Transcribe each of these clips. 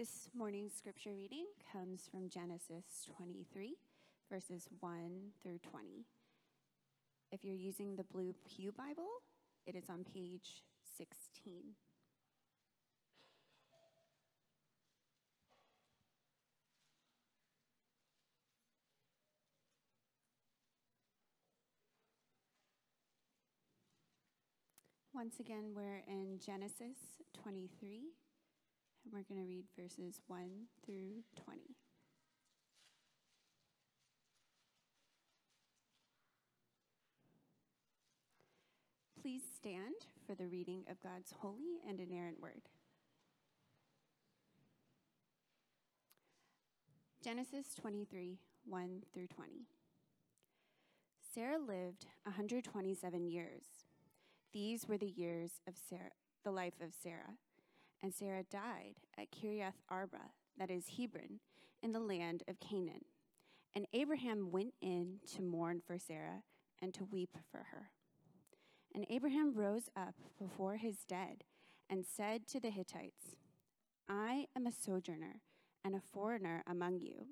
This morning's scripture reading comes from Genesis 23, verses 1 through 20. If you're using the Blue Pew Bible, it is on page 16. Once again, we're in Genesis 23, and we're going to read verses 1 through 20. Please stand for the reading of God's holy and inerrant word. Genesis 23, 1 through 20. Sarah lived 127 years. These were the years of Sarah, the life of Sarah. And Sarah died at Kiriath Arba, that is Hebron, in the land of Canaan. And Abraham went in to mourn for Sarah and to weep for her. And Abraham rose up before his dead and said to the Hittites, I am a sojourner and a foreigner among you.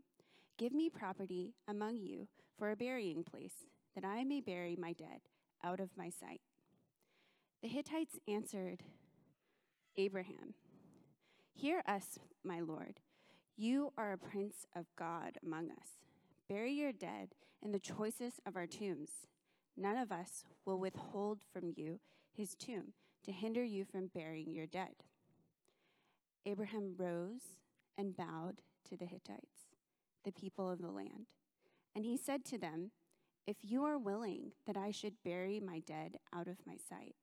Give me property among you for a burying place, that I may bury my dead out of my sight. The Hittites answered Abraham, Hear us, my Lord. You are a prince of God among us. Bury your dead in the choicest of our tombs. None of us will withhold from you his tomb to hinder you from burying your dead. Abraham rose and bowed to the Hittites, the people of the land. And he said to them, If you are willing that I should bury my dead out of my sight,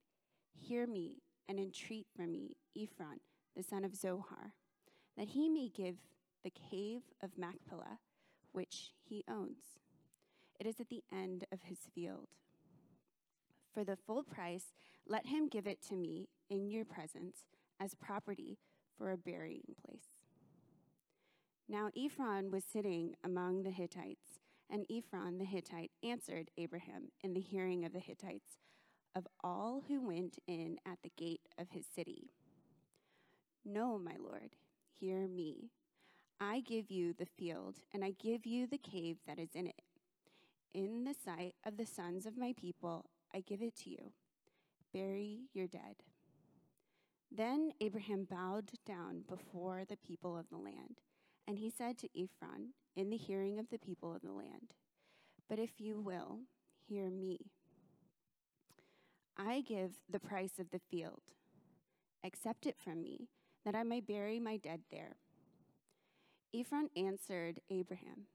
Hear me and entreat for me Ephron, the son of Zohar, that he may give the cave of Machpelah, which he owns. It is at the end of his field. For the full price, let him give it to me in your presence as property for a burying place. Now Ephron was sitting among the Hittites, and Ephron the Hittite answered Abraham in the hearing of the Hittites of all who went in at the gate of his city. No, my lord, hear me. I give you the field, and I give you the cave that is in it. In the sight of the sons of my people, I give it to you. Bury your dead. Then Abraham bowed down before the people of the land, and he said to Ephron, in the hearing of the people of the land, But if you will, hear me. I give the price of the field. Accept it from me, that I may bury my dead there. Ephron answered Abraham,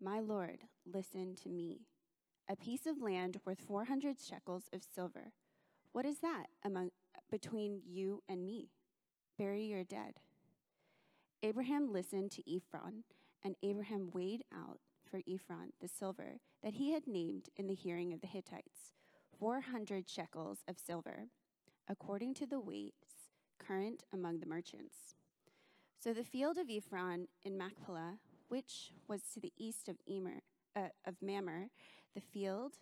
My Lord, listen to me. A piece of land worth 400 shekels of silver. What is that among, between you and me? Bury your dead. Abraham listened to Ephron, and Abraham weighed out for Ephron the silver that he had named in the hearing of the Hittites 400 shekels of silver, according to the weights current among the merchants. So the field of Ephron in Machpelah, which was to the east of, Emer, uh, of Mamre, the field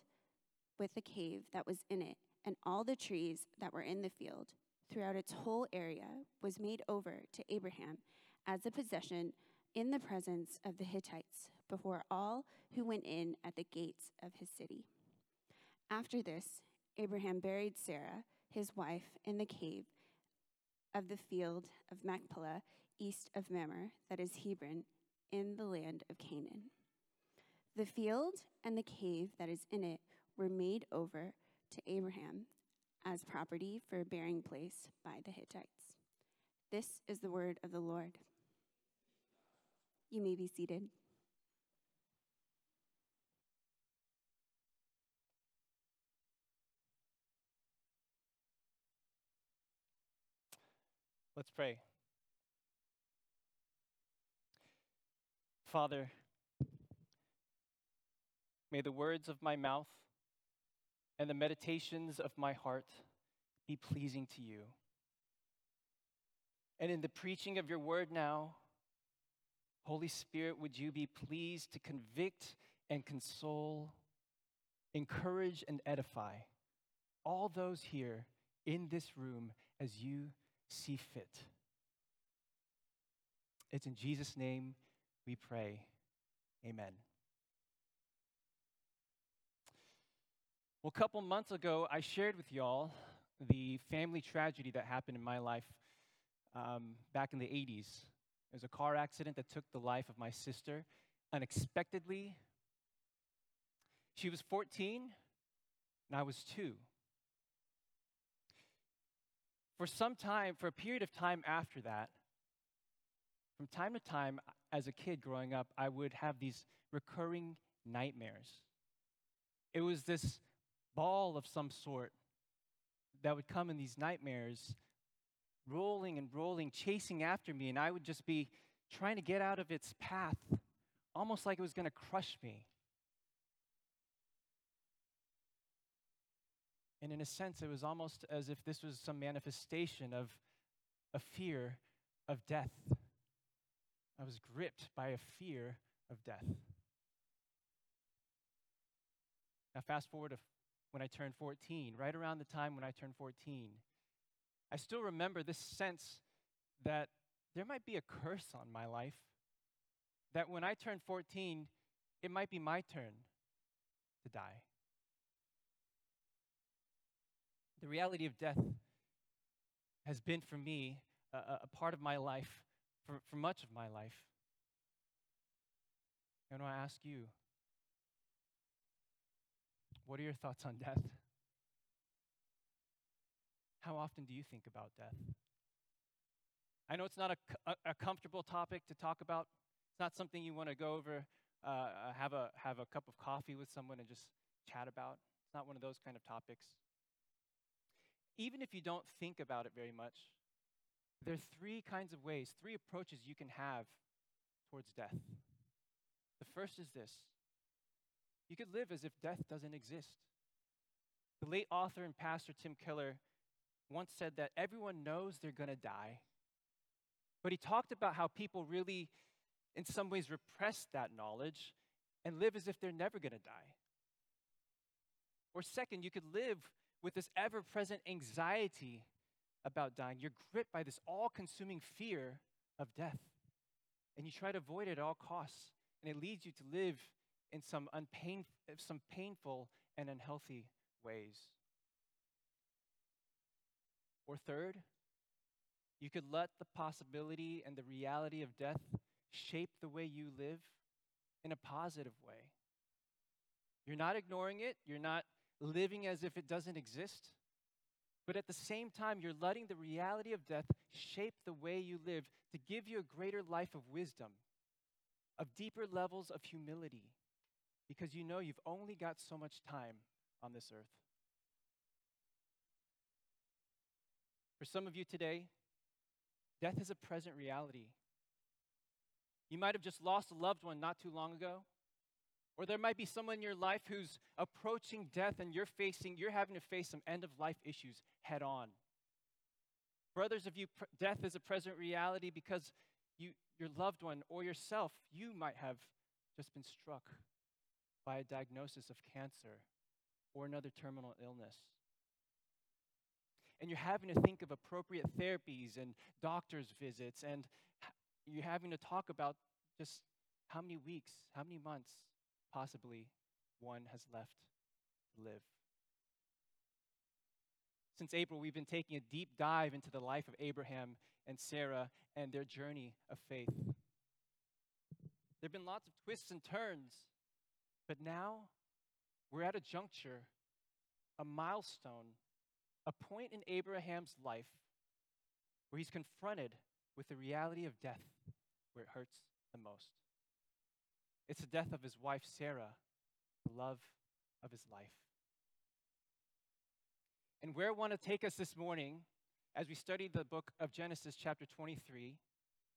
with the cave that was in it, and all the trees that were in the field throughout its whole area, was made over to Abraham as a possession in the presence of the Hittites before all who went in at the gates of his city. After this, Abraham buried Sarah, his wife, in the cave of the field of Machpelah, east of Mamre, that is Hebron, in the land of Canaan. The field and the cave that is in it were made over to Abraham as property for a burying place by the Hittites. This is the word of the Lord. You may be seated. Let's pray. Father, may the words of my mouth and the meditations of my heart be pleasing to you. And in the preaching of your word now, Holy Spirit, would you be pleased to convict and console, encourage and edify all those here in this room as you see fit. It's in Jesus' name we pray. Amen. Well, a couple months ago, I shared with y'all the family tragedy that happened in my life um, back in the 80s. It was a car accident that took the life of my sister unexpectedly. She was 14, and I was two. For some time, for a period of time after that, from time to time, as a kid growing up, I would have these recurring nightmares. It was this ball of some sort that would come in these nightmares, rolling and rolling, chasing after me, and I would just be trying to get out of its path, almost like it was going to crush me. And in a sense, it was almost as if this was some manifestation of a fear of death. I was gripped by a fear of death. Now, fast forward to when I turned 14, right around the time when I turned 14. I still remember this sense that there might be a curse on my life, that when I turned 14, it might be my turn to die. The reality of death has been for me a, a part of my life for, for much of my life. And I ask you, what are your thoughts on death? How often do you think about death? I know it's not a, a, comfortable topic to talk about. It's not something you want to go over, uh, uh, have, a, have a cup of coffee with someone and just chat about. It's not one of those kind of topics. Even if you don't think about it very much, there are three kinds of ways, three approaches you can have towards death. The first is this you could live as if death doesn't exist. The late author and pastor Tim Keller once said that everyone knows they're going to die, but he talked about how people really, in some ways, repress that knowledge and live as if they're never going to die. Or, second, you could live with this ever present anxiety about dying. You're gripped by this all consuming fear of death, and you try to avoid it at all costs, and it leads you to live in some, unpain, some painful and unhealthy ways. Or third, you could let the possibility and the reality of death shape the way you live in a positive way. You're not ignoring it, you're not living as if it doesn't exist, but at the same time, you're letting the reality of death shape the way you live to give you a greater life of wisdom, of deeper levels of humility, because you know you've only got so much time on this earth. For some of you today, death is a present reality. You might have just lost a loved one not too long ago. Or there might be someone in your life who's approaching death and you're facing, you're having to face some end of life issues head on. Brothers others of you, death is a present reality because you, your loved one or yourself, you might have just been struck by a diagnosis of cancer or another terminal illness. And you're having to think of appropriate therapies and doctor's visits, and you're having to talk about just how many weeks, how many months, possibly, one has left to live. Since April, we've been taking a deep dive into the life of Abraham and Sarah and their journey of faith. There have been lots of twists and turns but now we're at a juncture, a milestone, a point in Abraham's life where he's confronted with the reality of death where it hurts the most. It's the death of his wife, Sarah, the love of his life. And where I want to take us this morning, as we study the book of Genesis, chapter 23,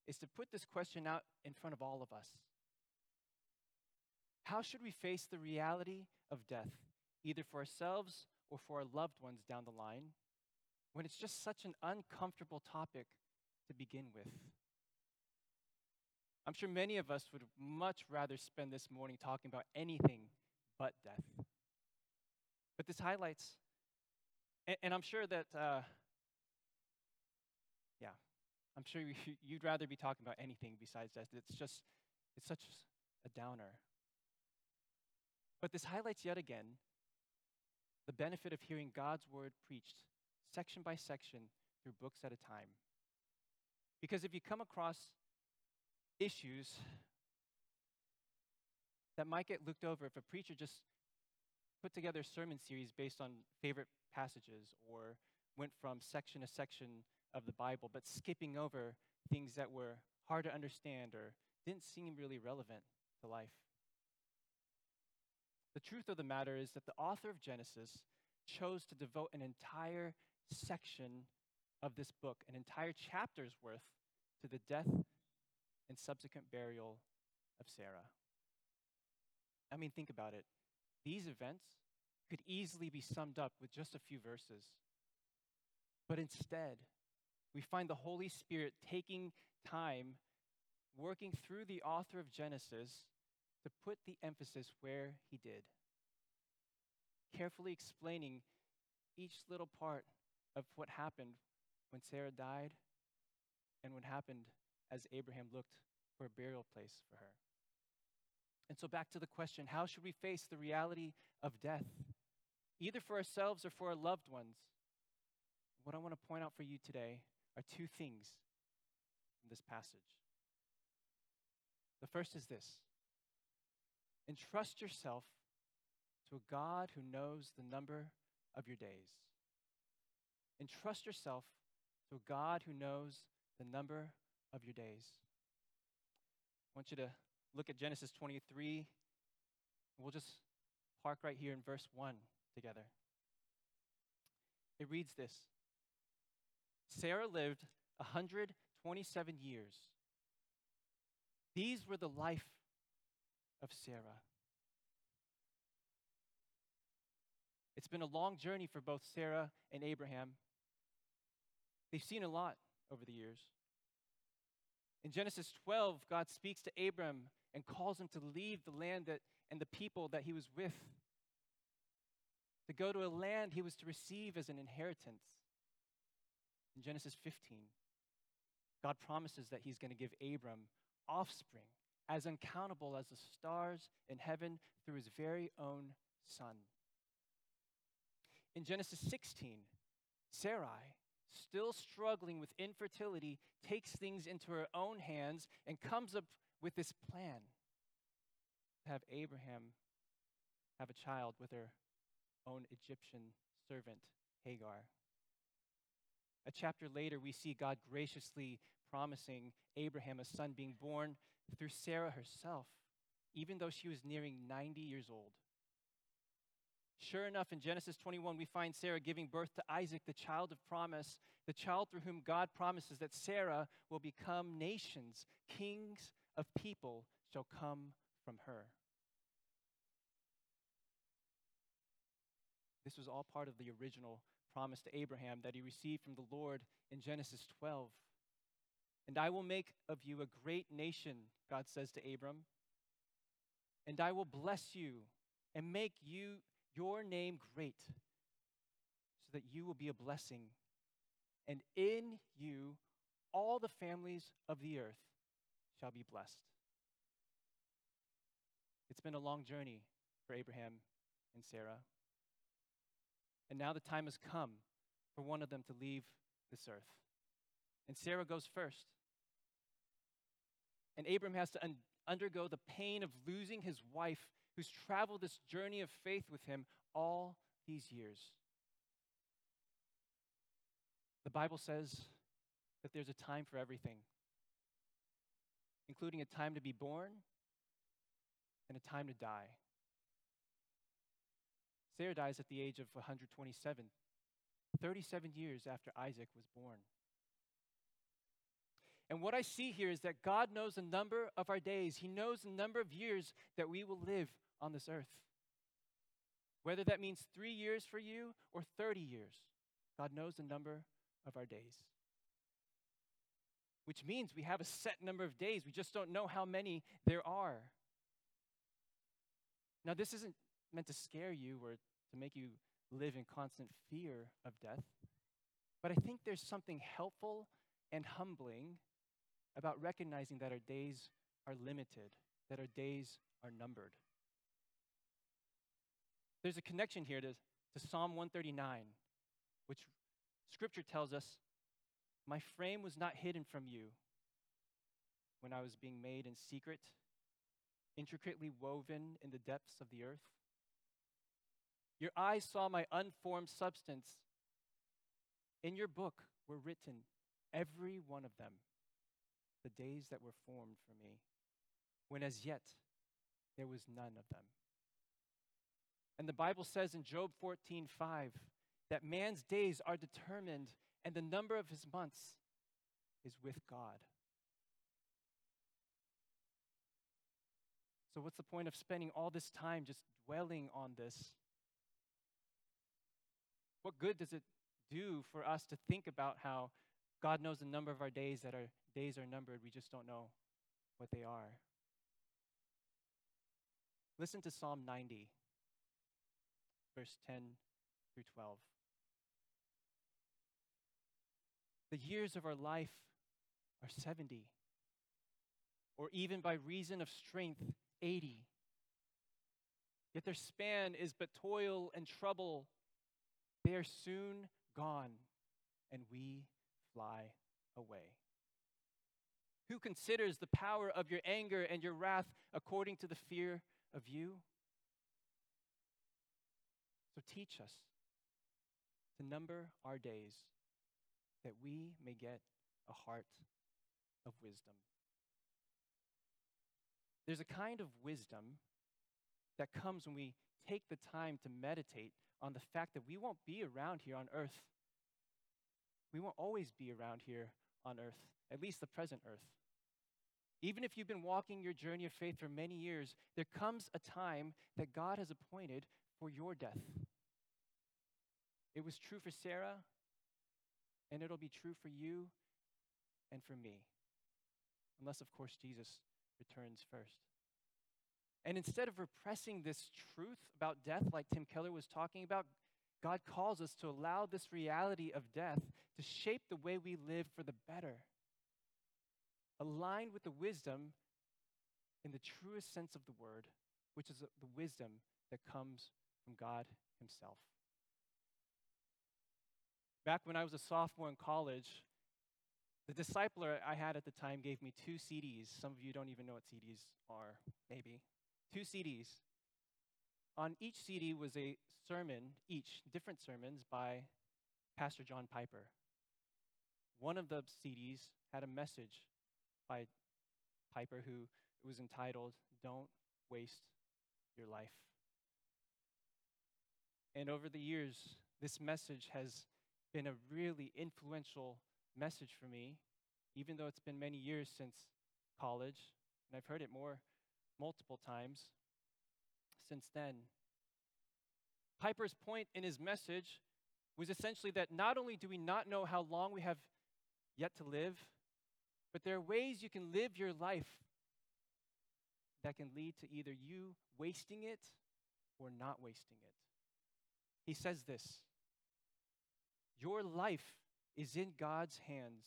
is to put this question out in front of all of us. How should we face the reality of death, either for ourselves or for our loved ones down the line, when it's just such an uncomfortable topic to begin with? I'm sure many of us would much rather spend this morning talking about anything but death. But this highlights, and, and I'm sure that, uh, yeah, I'm sure you- you'd rather be talking about anything besides death. It's just, it's such a downer. But this highlights yet again the benefit of hearing God's word preached section by section through books at a time. Because if you come across issues that might get looked over if a preacher just put together a sermon series based on favorite passages or went from section to section of the Bible, but skipping over things that were hard to understand or didn't seem really relevant to life. The truth of the matter is that the author of Genesis chose to devote an entire section of this book, an entire chapter's worth, to the death and subsequent burial of Sarah. I mean, think about it. These events could easily be summed up with just a few verses. But instead, we find the Holy Spirit taking time, working through the author of Genesis to put the emphasis where he did, carefully explaining each little part of what happened when Sarah died and what happened as Abraham looked for a burial place for her. And so, back to the question how should we face the reality of death, either for ourselves or for our loved ones? What I want to point out for you today are two things in this passage. The first is this entrust yourself to a God who knows the number of your days. Entrust yourself to a God who knows the number of your days. I want you to look at Genesis 23. We'll just park right here in verse 1 together. It reads this Sarah lived 127 years. These were the life of Sarah. It's been a long journey for both Sarah and Abraham. They've seen a lot over the years. In Genesis 12, God speaks to Abram and calls him to leave the land that, and the people that he was with, to go to a land he was to receive as an inheritance. In Genesis 15, God promises that he's going to give Abram offspring as uncountable as the stars in heaven through his very own son. In Genesis 16, Sarai, still struggling with infertility, takes things into her own hands and comes up with this plan to have Abraham have a child with her own Egyptian servant, Hagar. A chapter later, we see God graciously promising Abraham a son being born through Sarah herself, even though she was nearing 90 years old. Sure enough, in Genesis 21, we find Sarah giving birth to Isaac, the child of promise, the child through whom God promises that Sarah will become nations, kings of people shall come from her. This was all part of the original promise to Abraham that he received from the Lord in Genesis 12. And I will make of you a great nation, God says to Abram. And I will bless you and make you your name great, so that you will be a blessing. And in you all the families of the earth shall be blessed. It's been a long journey for Abraham and Sarah. And now the time has come for one of them to leave this earth. And Sarah goes first. And Abram has to un- undergo the pain of losing his wife, who's traveled this journey of faith with him all these years. The Bible says that there's a time for everything, including a time to be born and a time to die. Sarah dies at the age of 127, 37 years after Isaac was born. And what I see here is that God knows the number of our days. He knows the number of years that we will live on this earth. Whether that means three years for you or 30 years, God knows the number of our days. Which means we have a set number of days. We just don't know how many there are. Now, this isn't meant to scare you or to make you live in constant fear of death, but I think there's something helpful and humbling about recognizing that our days are limited, that our days are numbered. There's a connection here to, to Psalm 139, which scripture tells us My frame was not hidden from you when I was being made in secret, intricately woven in the depths of the earth. Your eyes saw my unformed substance. In your book were written, every one of them, the days that were formed for me, when as yet there was none of them. And the Bible says in Job 14, 5, that man's days are determined and the number of his months is with God. So, what's the point of spending all this time just dwelling on this? What good does it do for us to think about how God knows the number of our days, that our days are numbered? We just don't know what they are. Listen to Psalm 90, verse 10 through 12. The years of our life are 70, or even by reason of strength, 80. Yet their span is but toil and trouble. They are soon gone, and we fly away. Who considers the power of your anger and your wrath according to the fear of you? So teach us to number our days that we may get a heart of wisdom. There's a kind of wisdom that comes when we take the time to meditate on the fact that we won't be around here on earth. We won't always be around here on earth, at least the present earth. Even if you've been walking your journey of faith for many years, there comes a time that God has appointed for your death. It was true for Sarah, and it'll be true for you and for me. Unless, of course, Jesus returns first. And instead of repressing this truth about death, like Tim Keller was talking about, God calls us to allow this reality of death to shape the way we live for the better, aligned with the wisdom in the truest sense of the word, which is the wisdom that comes from God Himself. Back when I was a sophomore in college, the discipler I had at the time gave me two CDs. Some of you don't even know what CDs are, maybe. Two CDs. On each CD was a sermon, each different sermons by Pastor John Piper. One of the CDs had a message by Piper who was entitled, Don't Waste Your Life. And over the years, this message has been a really influential message for me, even though it's been many years since college, and I've heard it more multiple times since then. Piper's point in his message was essentially that not only do we not know how long we have yet to live, but there are ways you can live your life that can lead to either you wasting it or not wasting it. He says this Your life is in God's hands.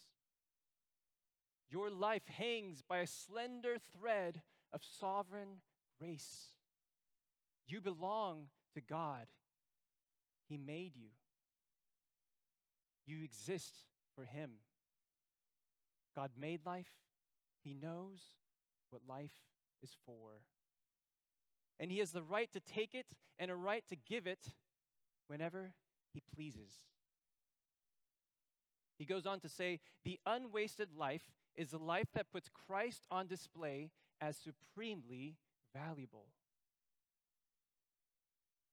Your life hangs by a slender thread of sovereign grace. You belong to God. He made you. You exist for Him. God made life. He knows what life is for. And He has the right to take it and a right to give it whenever He pleases. He goes on to say, the unwasted life is a life that puts Christ on display as supremely valuable.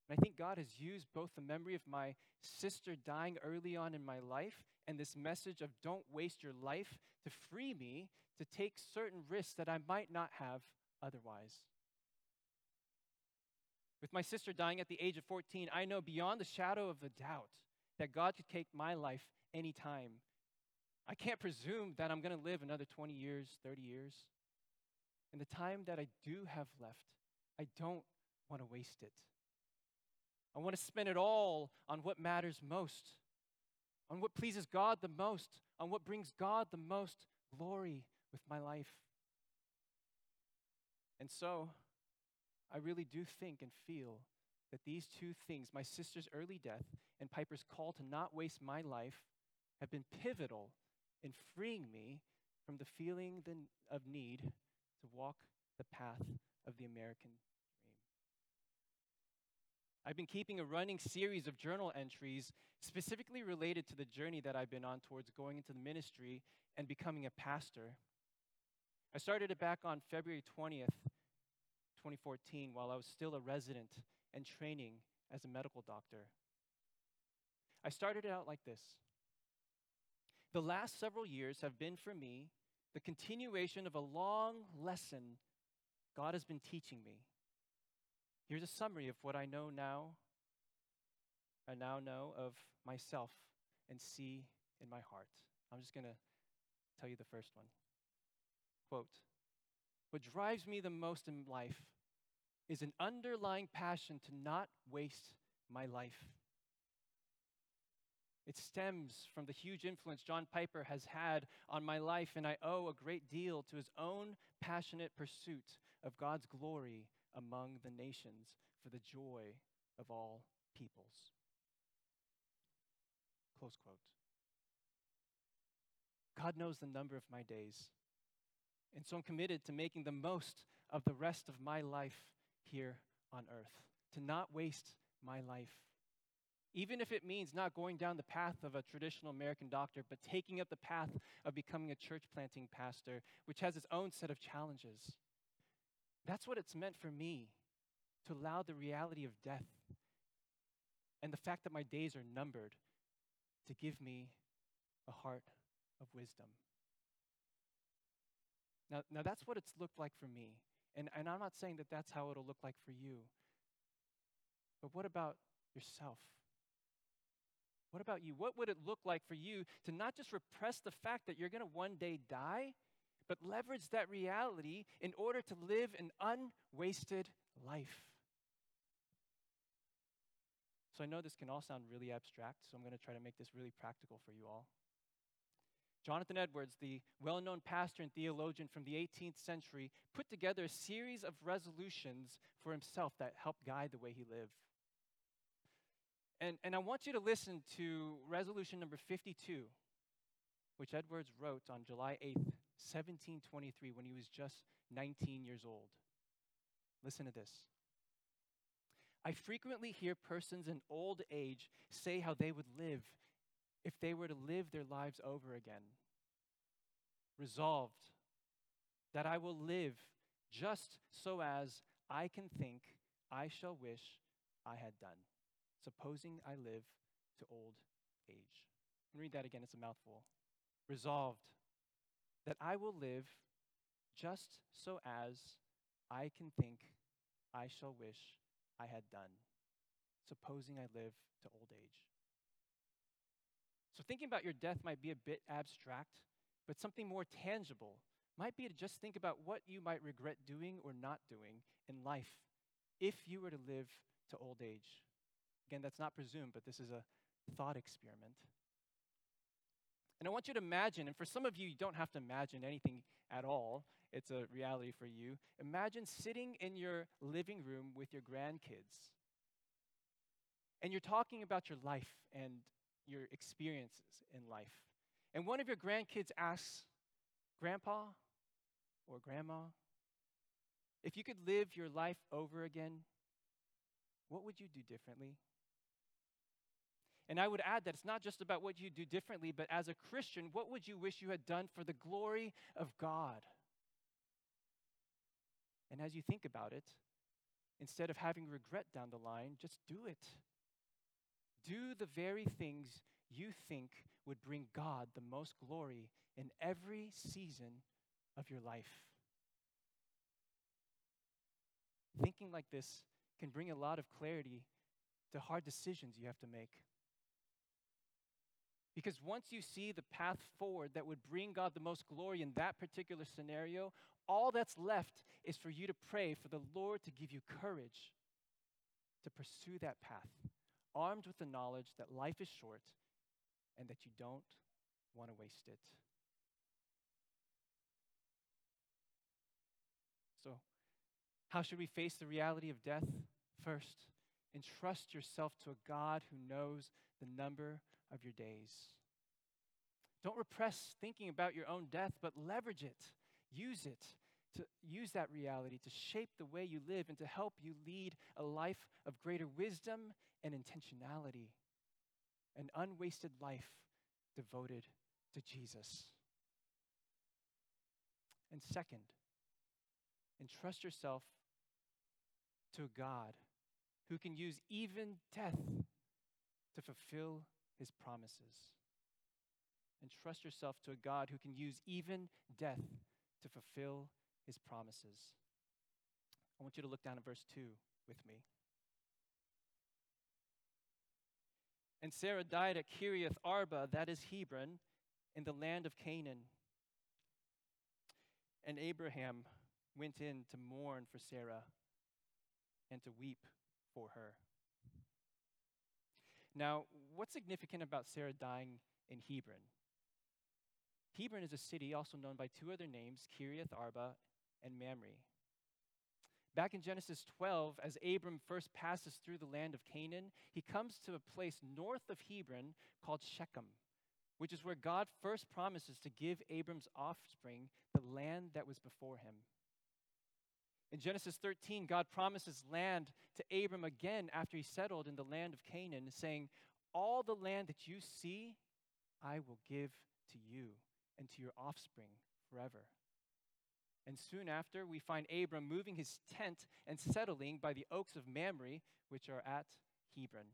And I think God has used both the memory of my sister dying early on in my life and this message of don't waste your life to free me to take certain risks that I might not have otherwise. With my sister dying at the age of 14, I know beyond the shadow of a doubt that God could take my life anytime. I can't presume that I'm going to live another 20 years, 30 years. And the time that I do have left, I don't want to waste it. I want to spend it all on what matters most. on what pleases God the most, on what brings God the most glory with my life. And so, I really do think and feel that these two things, my sister's early death and Piper's call to not waste my life, have been pivotal in freeing me from the feeling of need to walk the path of the American dream. I've been keeping a running series of journal entries specifically related to the journey that I've been on towards going into the ministry and becoming a pastor. I started it back on February 20th, 2014, while I was still a resident and training as a medical doctor. I started it out like this The last several years have been for me the continuation of a long lesson God has been teaching me. Here's a summary of what I know now, I now know of myself and see in my heart. I'm just going to tell you the first one. Quote What drives me the most in life is an underlying passion to not waste my life. It stems from the huge influence John Piper has had on my life, and I owe a great deal to his own passionate pursuit of God's glory among the nations for the joy of all peoples. Close quote. God knows the number of my days, and so I'm committed to making the most of the rest of my life here on earth, to not waste my life. Even if it means not going down the path of a traditional American doctor, but taking up the path of becoming a church planting pastor, which has its own set of challenges. That's what it's meant for me to allow the reality of death and the fact that my days are numbered to give me a heart of wisdom. Now, now that's what it's looked like for me. And, and I'm not saying that that's how it'll look like for you. But what about yourself? What about you? What would it look like for you to not just repress the fact that you're going to one day die, but leverage that reality in order to live an unwasted life? So I know this can all sound really abstract, so I'm going to try to make this really practical for you all. Jonathan Edwards, the well known pastor and theologian from the 18th century, put together a series of resolutions for himself that helped guide the way he lived. And, and I want you to listen to resolution number 52, which Edwards wrote on July 8th, 1723, when he was just 19 years old. Listen to this. I frequently hear persons in old age say how they would live if they were to live their lives over again. Resolved that I will live just so as I can think I shall wish I had done, supposing I live to old age. Read that again, it's a mouthful. Resolved that I will live just so as I can think I shall wish I had done, supposing I live to old age. So, thinking about your death might be a bit abstract, but something more tangible might be to just think about what you might regret doing or not doing in life if you were to live to old age. Again, that's not presumed, but this is a thought experiment. And I want you to imagine, and for some of you, you don't have to imagine anything at all, it's a reality for you. Imagine sitting in your living room with your grandkids, and you're talking about your life and your experiences in life. And one of your grandkids asks, Grandpa or Grandma, if you could live your life over again, what would you do differently? And I would add that it's not just about what you do differently, but as a Christian, what would you wish you had done for the glory of God? And as you think about it, instead of having regret down the line, just do it. Do the very things you think would bring God the most glory in every season of your life. Thinking like this can bring a lot of clarity to hard decisions you have to make. Because once you see the path forward that would bring God the most glory in that particular scenario, all that's left is for you to pray for the Lord to give you courage to pursue that path, armed with the knowledge that life is short and that you don't want to waste it. So, how should we face the reality of death? First, entrust yourself to a God who knows the number of your days. Don't repress thinking about your own death, but leverage it. Use it to use that reality to shape the way you live and to help you lead a life of greater wisdom and intentionality, an unwasted life devoted to Jesus. And second, entrust yourself to a God who can use even death to fulfill his promises. And trust yourself to a God who can use even death to fulfill his promises. I want you to look down at verse 2 with me. And Sarah died at Kiriath Arba, that is Hebron, in the land of Canaan. And Abraham went in to mourn for Sarah and to weep for her. Now, what's significant about Sarah dying in Hebron? Hebron is a city also known by two other names, Kiriath Arba and Mamre. Back in Genesis 12, as Abram first passes through the land of Canaan, he comes to a place north of Hebron called Shechem, which is where God first promises to give Abram's offspring the land that was before him. In Genesis 13, God promises land to Abram again after he settled in the land of Canaan, saying, All the land that you see, I will give to you and to your offspring forever. And soon after, we find Abram moving his tent and settling by the oaks of Mamre, which are at Hebron.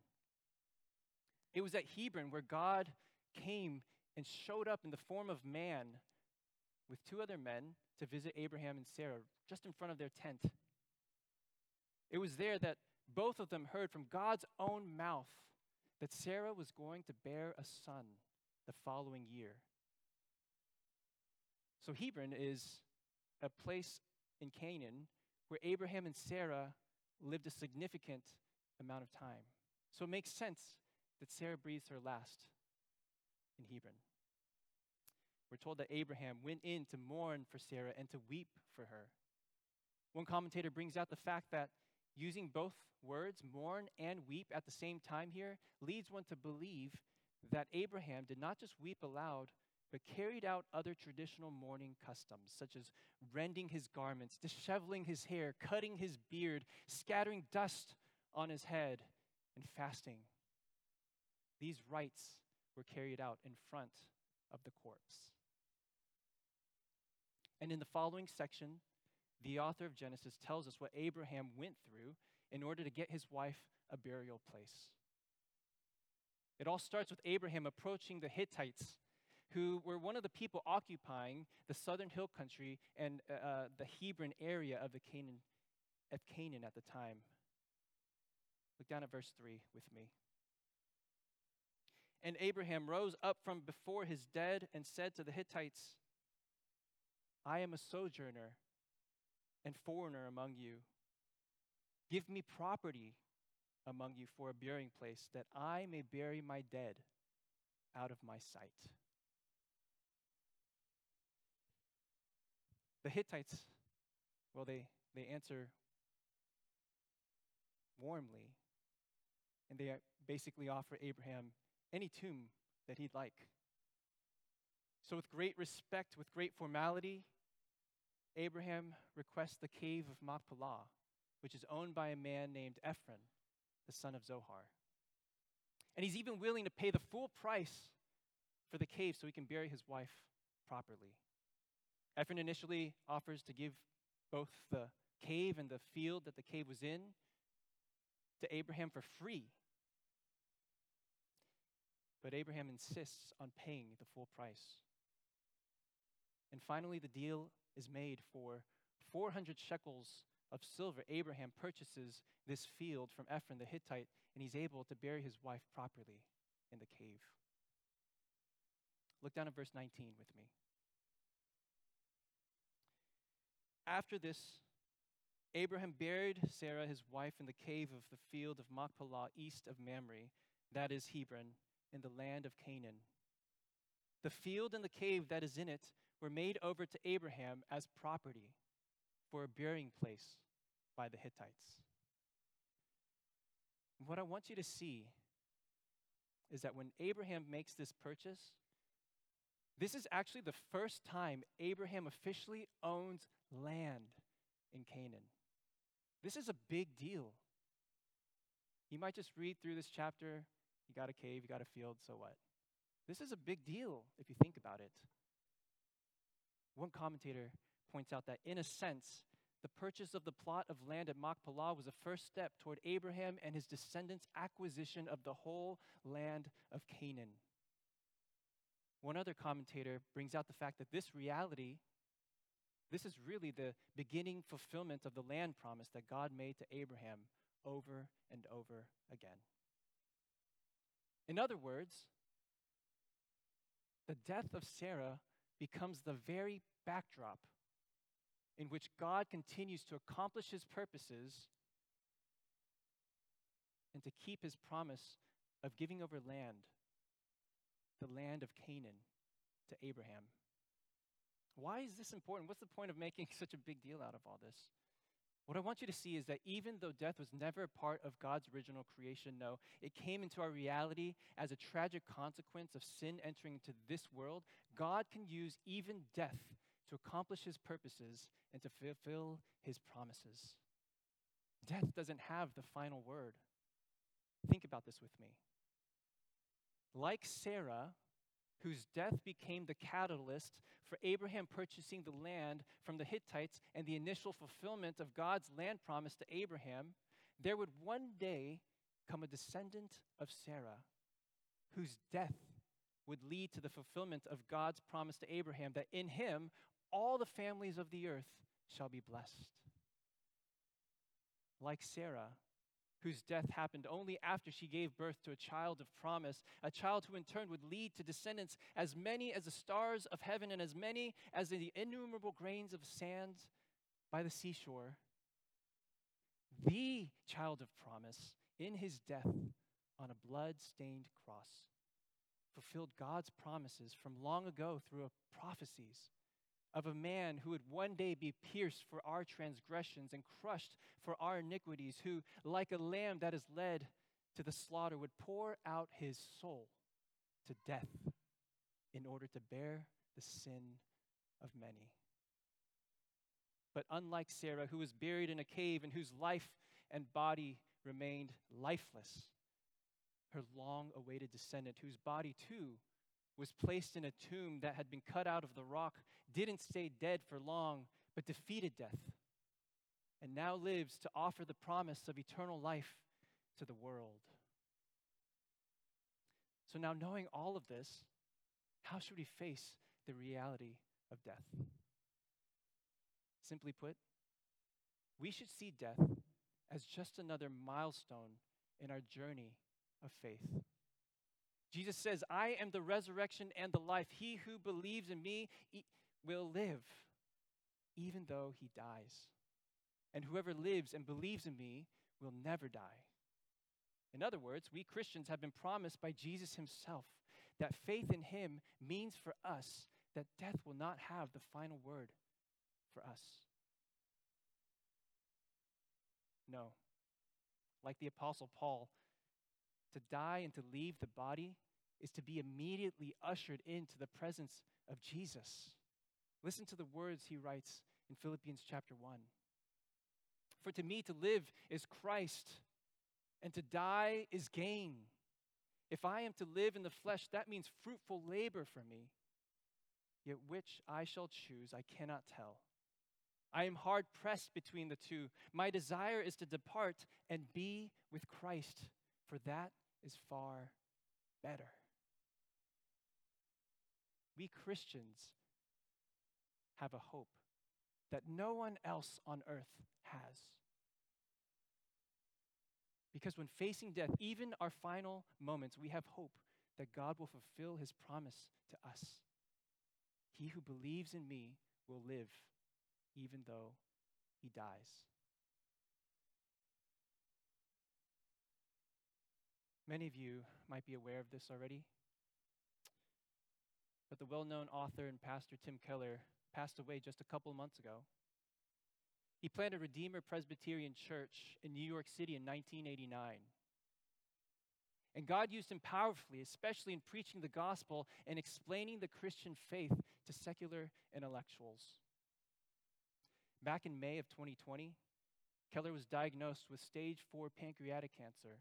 It was at Hebron where God came and showed up in the form of man with two other men to visit Abraham and Sarah just in front of their tent. It was there that both of them heard from God's own mouth that Sarah was going to bear a son the following year. So Hebron is a place in Canaan where Abraham and Sarah lived a significant amount of time. So it makes sense that Sarah breathes her last in Hebron. We're told that Abraham went in to mourn for Sarah and to weep for her. One commentator brings out the fact that using both words, mourn and weep, at the same time here leads one to believe that Abraham did not just weep aloud, but carried out other traditional mourning customs, such as rending his garments, disheveling his hair, cutting his beard, scattering dust on his head, and fasting. These rites were carried out in front of the corpse. And in the following section, the author of Genesis tells us what Abraham went through in order to get his wife a burial place. It all starts with Abraham approaching the Hittites who were one of the people occupying the southern hill country and uh, uh, the Hebron area of the Canaan, of Canaan at the time. Look down at verse 3 with me. And Abraham rose up from before his dead and said to the Hittites, I am a sojourner and foreigner among you. Give me property among you for a burying place, that I may bury my dead out of my sight. The Hittites, well, they, they answer warmly, and they basically offer Abraham any tomb that he'd like. So, with great respect, with great formality, Abraham requests the cave of Machpelah, which is owned by a man named Ephron, the son of Zohar. And he's even willing to pay the full price for the cave so he can bury his wife properly. Ephron initially offers to give both the cave and the field that the cave was in to Abraham for free. But Abraham insists on paying the full price. And finally, the deal is made for 400 shekels of silver. Abraham purchases this field from Ephron the Hittite, and he's able to bury his wife properly in the cave. Look down at verse 19 with me. After this, Abraham buried Sarah, his wife, in the cave of the field of Machpelah, east of Mamre, that is Hebron, in the land of Canaan. The field and the cave that is in it were made over to Abraham as property for a burying place by the Hittites. What I want you to see is that when Abraham makes this purchase, this is actually the first time Abraham officially owns land in Canaan. This is a big deal. You might just read through this chapter, you got a cave, you got a field, so what? This is a big deal if you think about it. One commentator points out that, in a sense, the purchase of the plot of land at Machpelah was a first step toward Abraham and his descendants' acquisition of the whole land of Canaan. One other commentator brings out the fact that this reality, this is really the beginning fulfillment of the land promise that God made to Abraham over and over again. In other words, the death of Sarah becomes the very backdrop in which God continues to accomplish his purposes and to keep his promise of giving over land, the land of Canaan, to Abraham. Why is this important? What's the point of making such a big deal out of all this? What I want you to see is that even though death was never a part of God's original creation, no, it came into our reality as a tragic consequence of sin entering into this world. God can use even death to accomplish his purposes and to fulfill his promises. Death doesn't have the final word. Think about this with me. Like Sarah, whose death became the catalyst for Abraham purchasing the land from the Hittites and the initial fulfillment of God's land promise to Abraham, there would one day come a descendant of Sarah whose death would lead to the fulfillment of God's promise to Abraham that in him all the families of the earth shall be blessed. Like Sarah, whose death happened only after she gave birth to a child of promise, a child who in turn would lead to descendants as many as the stars of heaven and as many as the innumerable grains of sand by the seashore. The child of promise, in his death on a blood stained cross, fulfilled God's promises from long ago through prophecies of a man who would one day be pierced for our transgressions and crushed for our iniquities, who, like a lamb that is led to the slaughter, would pour out his soul to death in order to bear the sin of many. But unlike Sarah, who was buried in a cave and whose life and body remained lifeless, her long awaited descendant, whose body too was placed in a tomb that had been cut out of the rock, didn't stay dead for long, but defeated death, and now lives to offer the promise of eternal life to the world. So, now knowing all of this, how should we face the reality of death? Simply put, we should see death as just another milestone in our journey of faith. Jesus says, I am the resurrection and the life. He who believes in me will live, even though he dies. And whoever lives and believes in me will never die. In other words, we Christians have been promised by Jesus himself that faith in him means for us that death will not have the final word for us. No. Like the Apostle Paul, to die and to leave the body is to be immediately ushered into the presence of Jesus. Listen to the words he writes in Philippians chapter 1. For to me to live is Christ, and to die is gain. If I am to live in the flesh, that means fruitful labor for me. Yet which I shall choose, I cannot tell. I am hard pressed between the two. My desire is to depart and be with Christ, for that is far better. We Christians have a hope that no one else on earth has. Because when facing death, even our final moments, we have hope that God will fulfill his promise to us. He who believes in me will live even though he dies. Many of you might be aware of this already, but the well known author and pastor Tim Keller passed away just a couple months ago. He planted Redeemer Presbyterian Church in New York City in 1989. And God used him powerfully, especially in preaching the gospel and explaining the Christian faith to secular intellectuals. Back in May of 2020, Keller was diagnosed with stage four pancreatic cancer.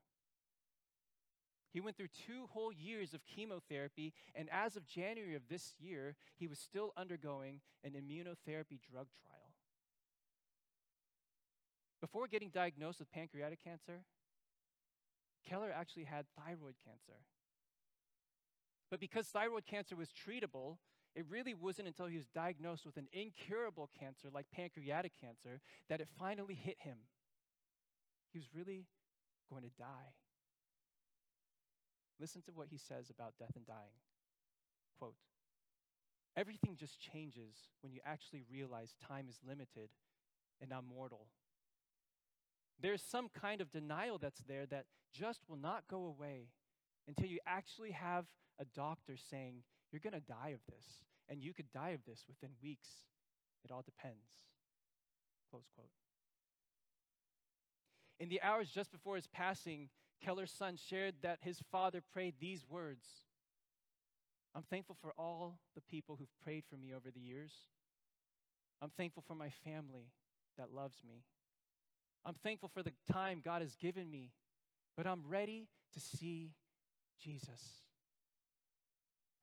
He went through two whole years of chemotherapy, and as of January of this year, he was still undergoing an immunotherapy drug trial. Before getting diagnosed with pancreatic cancer, Keller actually had thyroid cancer. But because thyroid cancer was treatable, it really wasn't until he was diagnosed with an incurable cancer like pancreatic cancer that it finally hit him. He was really going to die. Listen to what he says about death and dying. Quote Everything just changes when you actually realize time is limited and I'm mortal. There's some kind of denial that's there that just will not go away until you actually have a doctor saying, You're going to die of this, and you could die of this within weeks. It all depends. Close quote. In the hours just before his passing, Keller's son shared that his father prayed these words I'm thankful for all the people who've prayed for me over the years. I'm thankful for my family that loves me. I'm thankful for the time God has given me, but I'm ready to see Jesus.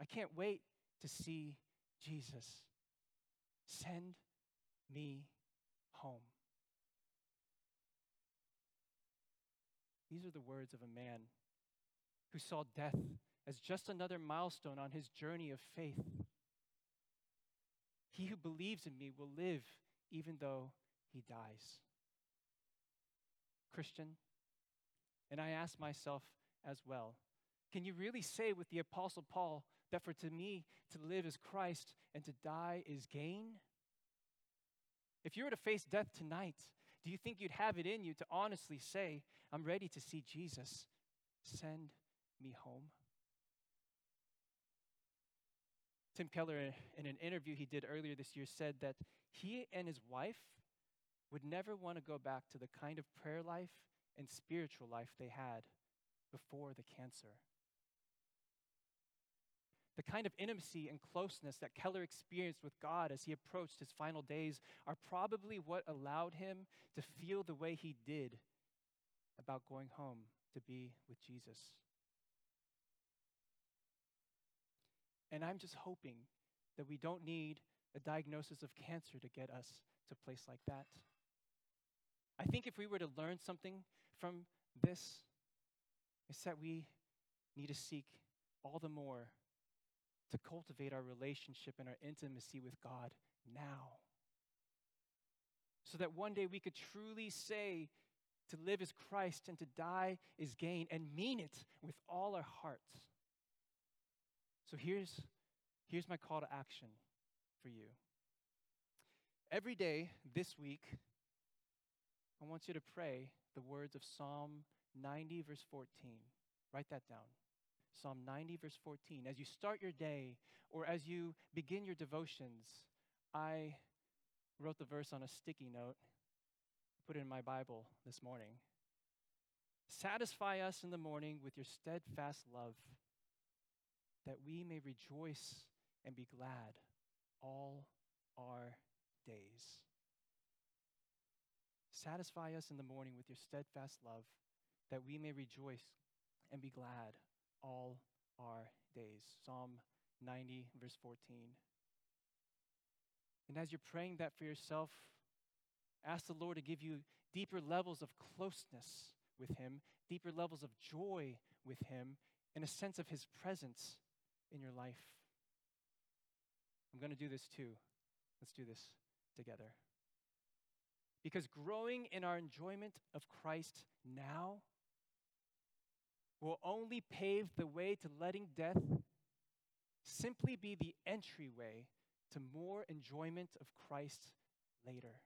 I can't wait to see Jesus. Send me home. These are the words of a man who saw death as just another milestone on his journey of faith. He who believes in me will live even though he dies. Christian, and I ask myself as well can you really say with the Apostle Paul that for to me to live is Christ and to die is gain? If you were to face death tonight, do you think you'd have it in you to honestly say, I'm ready to see Jesus? Send me home. Tim Keller, in an interview he did earlier this year, said that he and his wife would never want to go back to the kind of prayer life and spiritual life they had before the cancer. The kind of intimacy and closeness that Keller experienced with God as he approached his final days are probably what allowed him to feel the way he did about going home to be with Jesus. And I'm just hoping that we don't need a diagnosis of cancer to get us to a place like that. I think if we were to learn something from this, it's that we need to seek all the more to cultivate our relationship and our intimacy with God now. So that one day we could truly say to live is Christ and to die is gain and mean it with all our hearts. So here's, here's my call to action for you. Every day this week, I want you to pray the words of Psalm 90, verse 14. Write that down. Psalm 90, verse 14. As you start your day or as you begin your devotions, I wrote the verse on a sticky note, put it in my Bible this morning. Satisfy us in the morning with your steadfast love, that we may rejoice and be glad all our days. Satisfy us in the morning with your steadfast love, that we may rejoice and be glad all our days. Psalm 90, verse 14. And as you're praying that for yourself, ask the Lord to give you deeper levels of closeness with Him, deeper levels of joy with Him, and a sense of His presence in your life. I'm going to do this too. Let's do this together. Because growing in our enjoyment of Christ now will only pave the way to letting death simply be the entryway to more enjoyment of Christ later.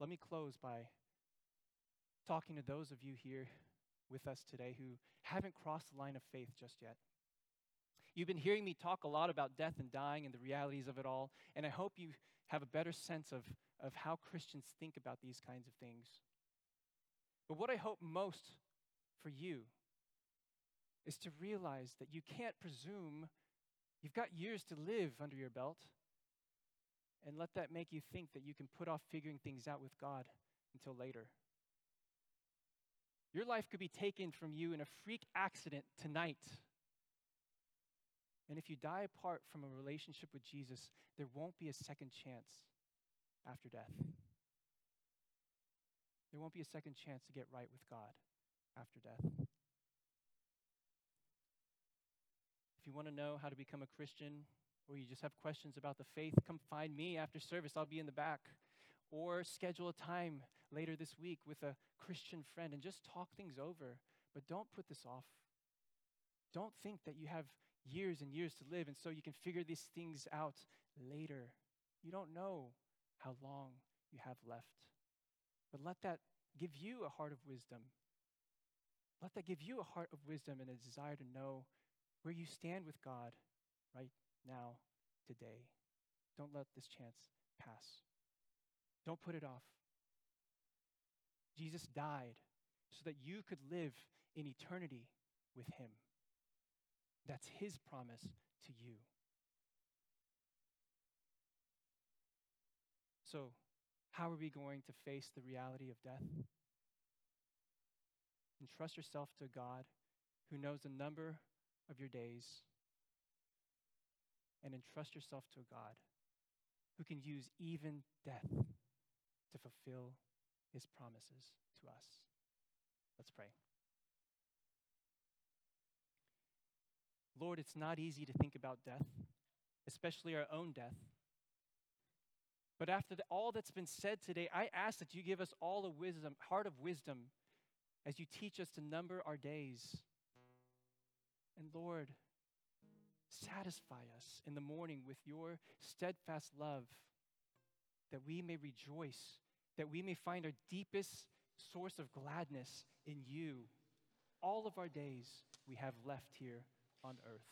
Let me close by talking to those of you here with us today who haven't crossed the line of faith just yet. You've been hearing me talk a lot about death and dying and the realities of it all, and I hope you have a better sense of, of how Christians think about these kinds of things. But what I hope most for you is to realize that you can't presume you've got years to live under your belt and let that make you think that you can put off figuring things out with God until later. Your life could be taken from you in a freak accident tonight. And if you die apart from a relationship with Jesus, there won't be a second chance after death. There won't be a second chance to get right with God after death. If you want to know how to become a Christian, or you just have questions about the faith, come find me after service. I'll be in the back. Or schedule a time later this week with a Christian friend and just talk things over. But don't put this off. Don't think that you have years and years to live and so you can figure these things out later. You don't know how long you have left. But let that give you a heart of wisdom. Let that give you a heart of wisdom and a desire to know where you stand with God right now, today. Don't let this chance pass. Don't put it off. Jesus died so that you could live in eternity with him. That's his promise to you. So, how are we going to face the reality of death? Entrust yourself to God who knows the number of your days and entrust yourself to a God who can use even death to fulfill his promises to us. Let's pray. Lord, it's not easy to think about death, especially our own death. But after the, all that's been said today, I ask that you give us all a wisdom, heart of wisdom, as you teach us to number our days. And Lord, satisfy us in the morning with your steadfast love, that we may rejoice, that we may find our deepest source of gladness in you all of our days we have left here on earth.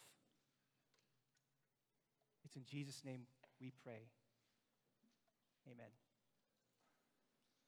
It's in Jesus' name we pray. Amen.